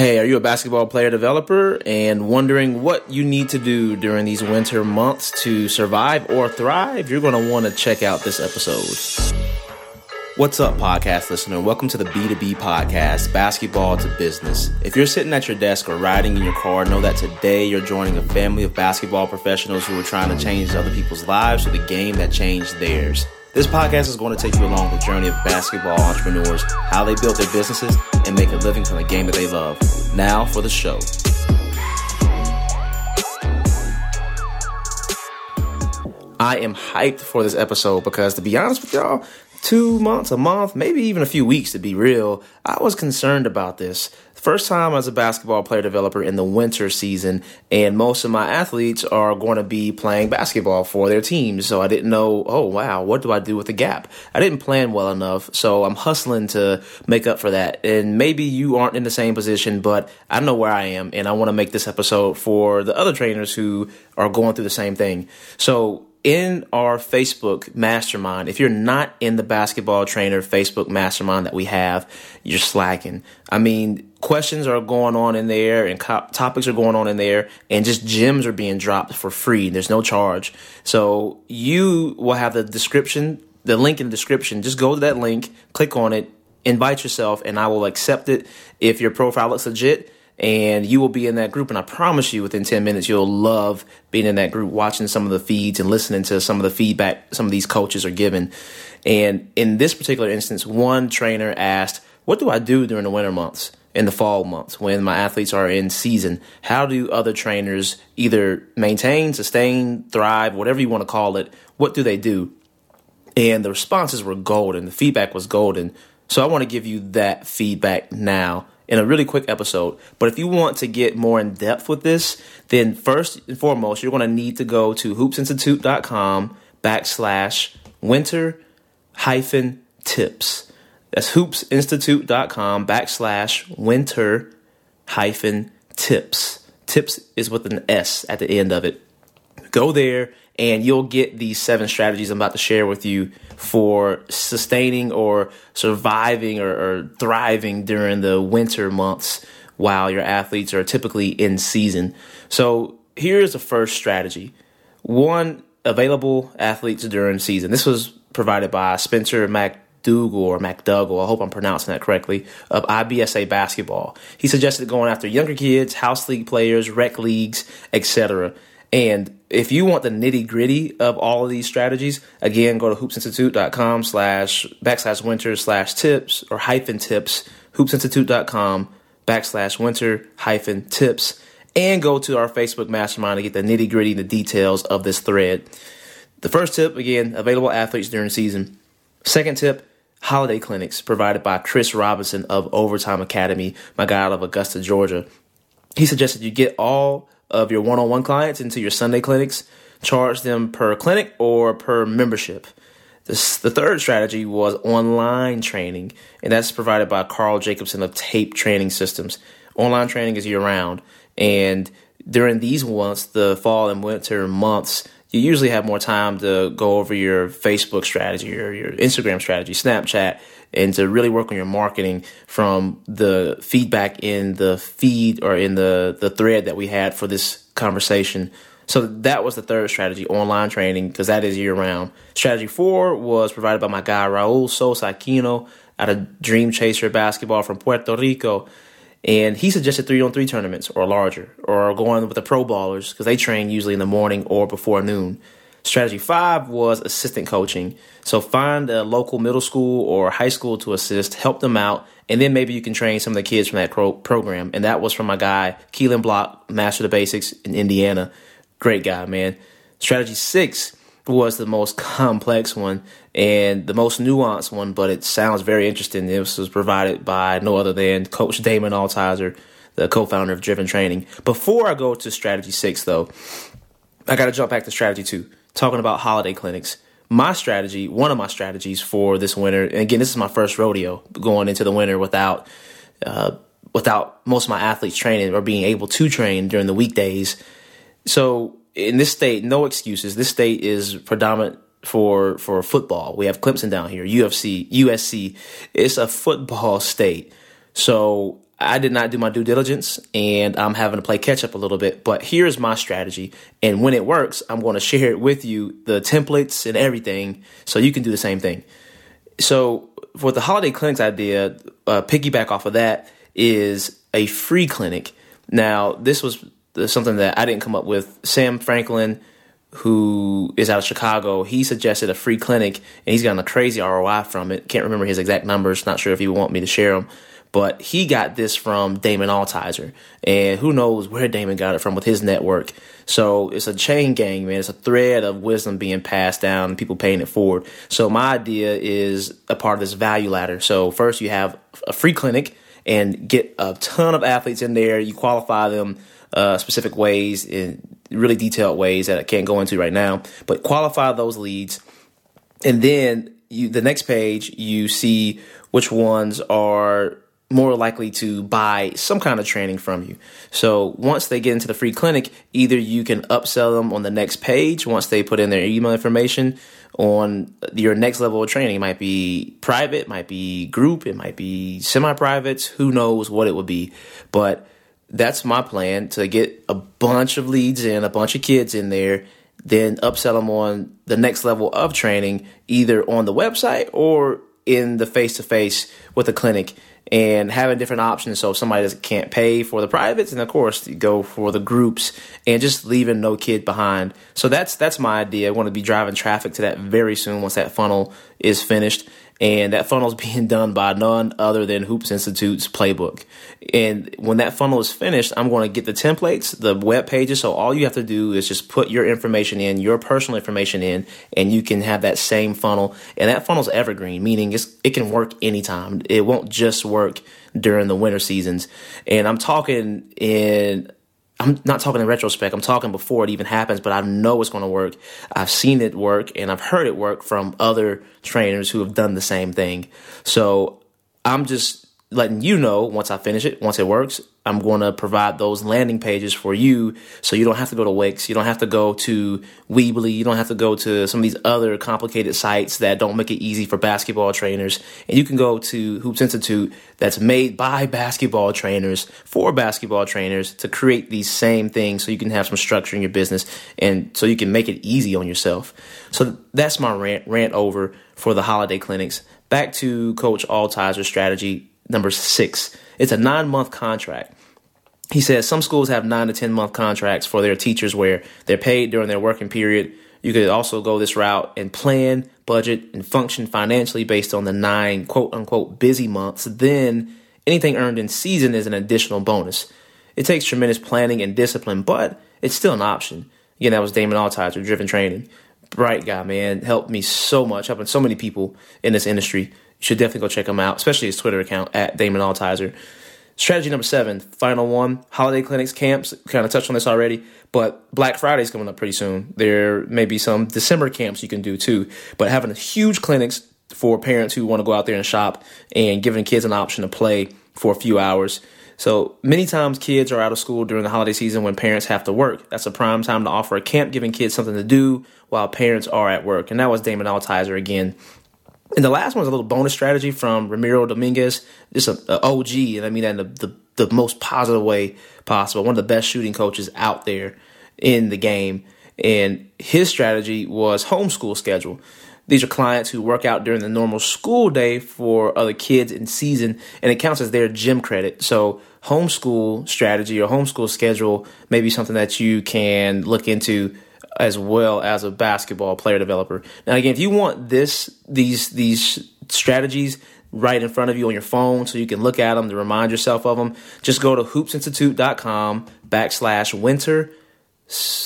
Hey, are you a basketball player developer and wondering what you need to do during these winter months to survive or thrive? You're going to want to check out this episode. What's up, podcast listener? Welcome to the B2B podcast, Basketball to Business. If you're sitting at your desk or riding in your car, know that today you're joining a family of basketball professionals who are trying to change other people's lives with a game that changed theirs. This podcast is going to take you along the journey of basketball entrepreneurs, how they built their businesses, and make a living from the game that they love. Now for the show. I am hyped for this episode because, to be honest with y'all, two months, a month, maybe even a few weeks to be real, I was concerned about this. First time as a basketball player developer in the winter season, and most of my athletes are going to be playing basketball for their teams. So I didn't know, oh wow, what do I do with the gap? I didn't plan well enough, so I'm hustling to make up for that. And maybe you aren't in the same position, but I know where I am, and I want to make this episode for the other trainers who are going through the same thing. So in our Facebook mastermind, if you're not in the basketball trainer Facebook mastermind that we have, you're slacking. I mean, questions are going on in there and co- topics are going on in there and just gems are being dropped for free. There's no charge. So you will have the description, the link in the description. Just go to that link, click on it, invite yourself, and I will accept it if your profile looks legit and you will be in that group. And I promise you, within 10 minutes, you'll love being in that group, watching some of the feeds and listening to some of the feedback some of these coaches are giving. And in this particular instance, one trainer asked, What do I do during the winter months? In the fall months, when my athletes are in season, how do other trainers either maintain, sustain, thrive, whatever you want to call it? What do they do? And the responses were golden. The feedback was golden. So I want to give you that feedback now in a really quick episode. But if you want to get more in depth with this, then first and foremost, you're going to need to go to hoopsinstitute.com backslash winter hyphen tips. That's hoopsinstitute.com backslash winter hyphen tips. Tips is with an S at the end of it. Go there and you'll get these seven strategies I'm about to share with you for sustaining or surviving or, or thriving during the winter months while your athletes are typically in season. So here's the first strategy. One, available athletes during season. This was provided by Spencer McDougal or McDougall, I hope I'm pronouncing that correctly, of IBSA basketball. He suggested going after younger kids, house league players, rec leagues, etc. And if you want the nitty gritty of all of these strategies, again, go to hoopsinstitute.com slash backslash winter slash tips or hyphen tips, hoopsinstitute.com backslash winter hyphen tips, and go to our Facebook mastermind to get the nitty gritty and the details of this thread. The first tip, again, available athletes during season. Second tip, holiday clinics provided by Chris Robinson of Overtime Academy, my guy out of Augusta, Georgia. He suggested you get all of your one-on-one clients into your Sunday clinics, charge them per clinic or per membership. This, the third strategy was online training, and that's provided by Carl Jacobson of Tape Training Systems. Online training is year round, and during these months, the fall and winter months, you usually have more time to go over your Facebook strategy or your Instagram strategy, Snapchat, and to really work on your marketing from the feedback in the feed or in the, the thread that we had for this conversation. So that was the third strategy, online training, because that is year round. Strategy four was provided by my guy Raul Sosa Aquino out of Dream Chaser Basketball from Puerto Rico. And he suggested three on three tournaments or larger, or going with the pro ballers because they train usually in the morning or before noon. Strategy five was assistant coaching. So find a local middle school or high school to assist, help them out, and then maybe you can train some of the kids from that pro- program. And that was from my guy, Keelan Block, Master the Basics in Indiana. Great guy, man. Strategy six was the most complex one and the most nuanced one, but it sounds very interesting. This was provided by no other than Coach Damon Altizer, the co-founder of Driven Training. Before I go to strategy six, though, I got to jump back to strategy two, talking about holiday clinics. My strategy, one of my strategies for this winter, and again, this is my first rodeo going into the winter without, uh, without most of my athletes training or being able to train during the weekdays. So in this state, no excuses. This state is predominant for for football. We have Clemson down here, UFC, USC. It's a football state. So I did not do my due diligence and I'm having to play catch up a little bit. But here's my strategy. And when it works, I'm going to share it with you the templates and everything so you can do the same thing. So, for the holiday clinics idea, uh, piggyback off of that is a free clinic. Now, this was something that I didn't come up with. Sam Franklin, who is out of Chicago, he suggested a free clinic and he's gotten a crazy ROI from it. Can't remember his exact numbers. Not sure if he would want me to share them but he got this from Damon Altizer, and who knows where Damon got it from with his network. So it's a chain gang, man. It's a thread of wisdom being passed down people paying it forward. So my idea is a part of this value ladder. So first you have a free clinic and get a ton of athletes in there. You qualify them uh, specific ways in really detailed ways that I can't go into right now, but qualify those leads. And then you, the next page, you see which ones are more likely to buy some kind of training from you. So once they get into the free clinic, either you can upsell them on the next page once they put in their email information on your next level of training. It might be private, might be group, it might be semi-private, who knows what it would be. But that's my plan to get a bunch of leads in, a bunch of kids in there, then upsell them on the next level of training, either on the website or in the face to face with a clinic and having different options. So if somebody can't pay for the privates, and of course you go for the groups and just leaving no kid behind. So that's that's my idea. I want to be driving traffic to that very soon once that funnel is finished and that funnel is being done by none other than Hoops Institute's playbook. And when that funnel is finished, I'm going to get the templates, the web pages. So all you have to do is just put your information in, your personal information in, and you can have that same funnel. And that funnel is evergreen, meaning it can work anytime. It won't just work during the winter seasons. And I'm talking in I'm not talking in retrospect. I'm talking before it even happens, but I know it's going to work. I've seen it work and I've heard it work from other trainers who have done the same thing. So I'm just letting you know once I finish it, once it works, I'm going to provide those landing pages for you so you don't have to go to Wix, you don't have to go to Weebly, you don't have to go to some of these other complicated sites that don't make it easy for basketball trainers. And you can go to Hoops Institute that's made by basketball trainers for basketball trainers to create these same things so you can have some structure in your business and so you can make it easy on yourself. So that's my rant rant over for the holiday clinics. Back to Coach Altizer's strategy number six. It's a nine month contract. He says some schools have nine to 10 month contracts for their teachers where they're paid during their working period. You could also go this route and plan, budget, and function financially based on the nine quote unquote busy months. Then anything earned in season is an additional bonus. It takes tremendous planning and discipline, but it's still an option. Again, that was Damon Altizer, Driven Training. Bright guy, man. Helped me so much, helping so many people in this industry. You should definitely go check him out, especially his Twitter account at Damon Altizer. Strategy number seven, final one, holiday clinics, camps. Kind of touched on this already, but Black Friday is coming up pretty soon. There may be some December camps you can do too, but having huge clinics for parents who want to go out there and shop and giving kids an option to play for a few hours. So many times kids are out of school during the holiday season when parents have to work. That's a prime time to offer a camp, giving kids something to do while parents are at work. And that was Damon Altizer again and the last one is a little bonus strategy from Ramiro Dominguez, just a, a OG, and I mean that in the, the, the most positive way possible. One of the best shooting coaches out there in the game. And his strategy was homeschool schedule. These are clients who work out during the normal school day for other kids in season, and it counts as their gym credit. So, homeschool strategy or homeschool schedule may be something that you can look into as well as a basketball player developer. Now, again, if you want this, these, these strategies right in front of you on your phone so you can look at them to remind yourself of them, just go to hoopsinstitute.com backslash winter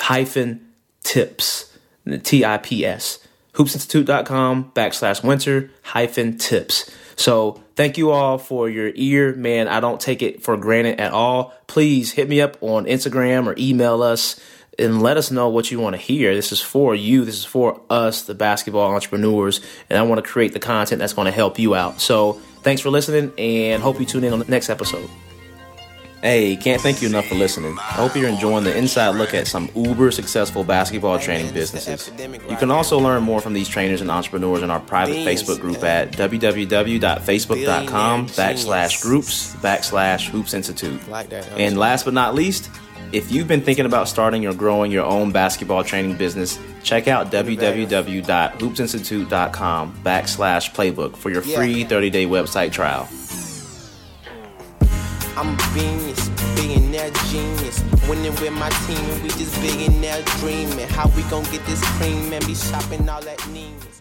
hyphen tips, T I P S. Hoopsinstitute.com backslash winter hyphen tips. So thank you all for your ear. Man, I don't take it for granted at all. Please hit me up on Instagram or email us and let us know what you want to hear. This is for you. This is for us, the basketball entrepreneurs, and I want to create the content that's going to help you out. So, thanks for listening, and hope you tune in on the next episode. Hey, can't thank you enough for listening. I hope you're enjoying the inside look at some uber successful basketball training businesses. You can also learn more from these trainers and entrepreneurs in our private Facebook group at www.facebook.com backslash groups backslash hoops institute. And last but not least, if you've been thinking about starting or growing your own basketball training business, check out www.hoopsinstitute.com backslash playbook for your free 30-day website trial. I'm a genius, billionaire genius. Winning with my team, we just billionaire dreaming. How we gonna get this cream and be shopping all that Neiman's?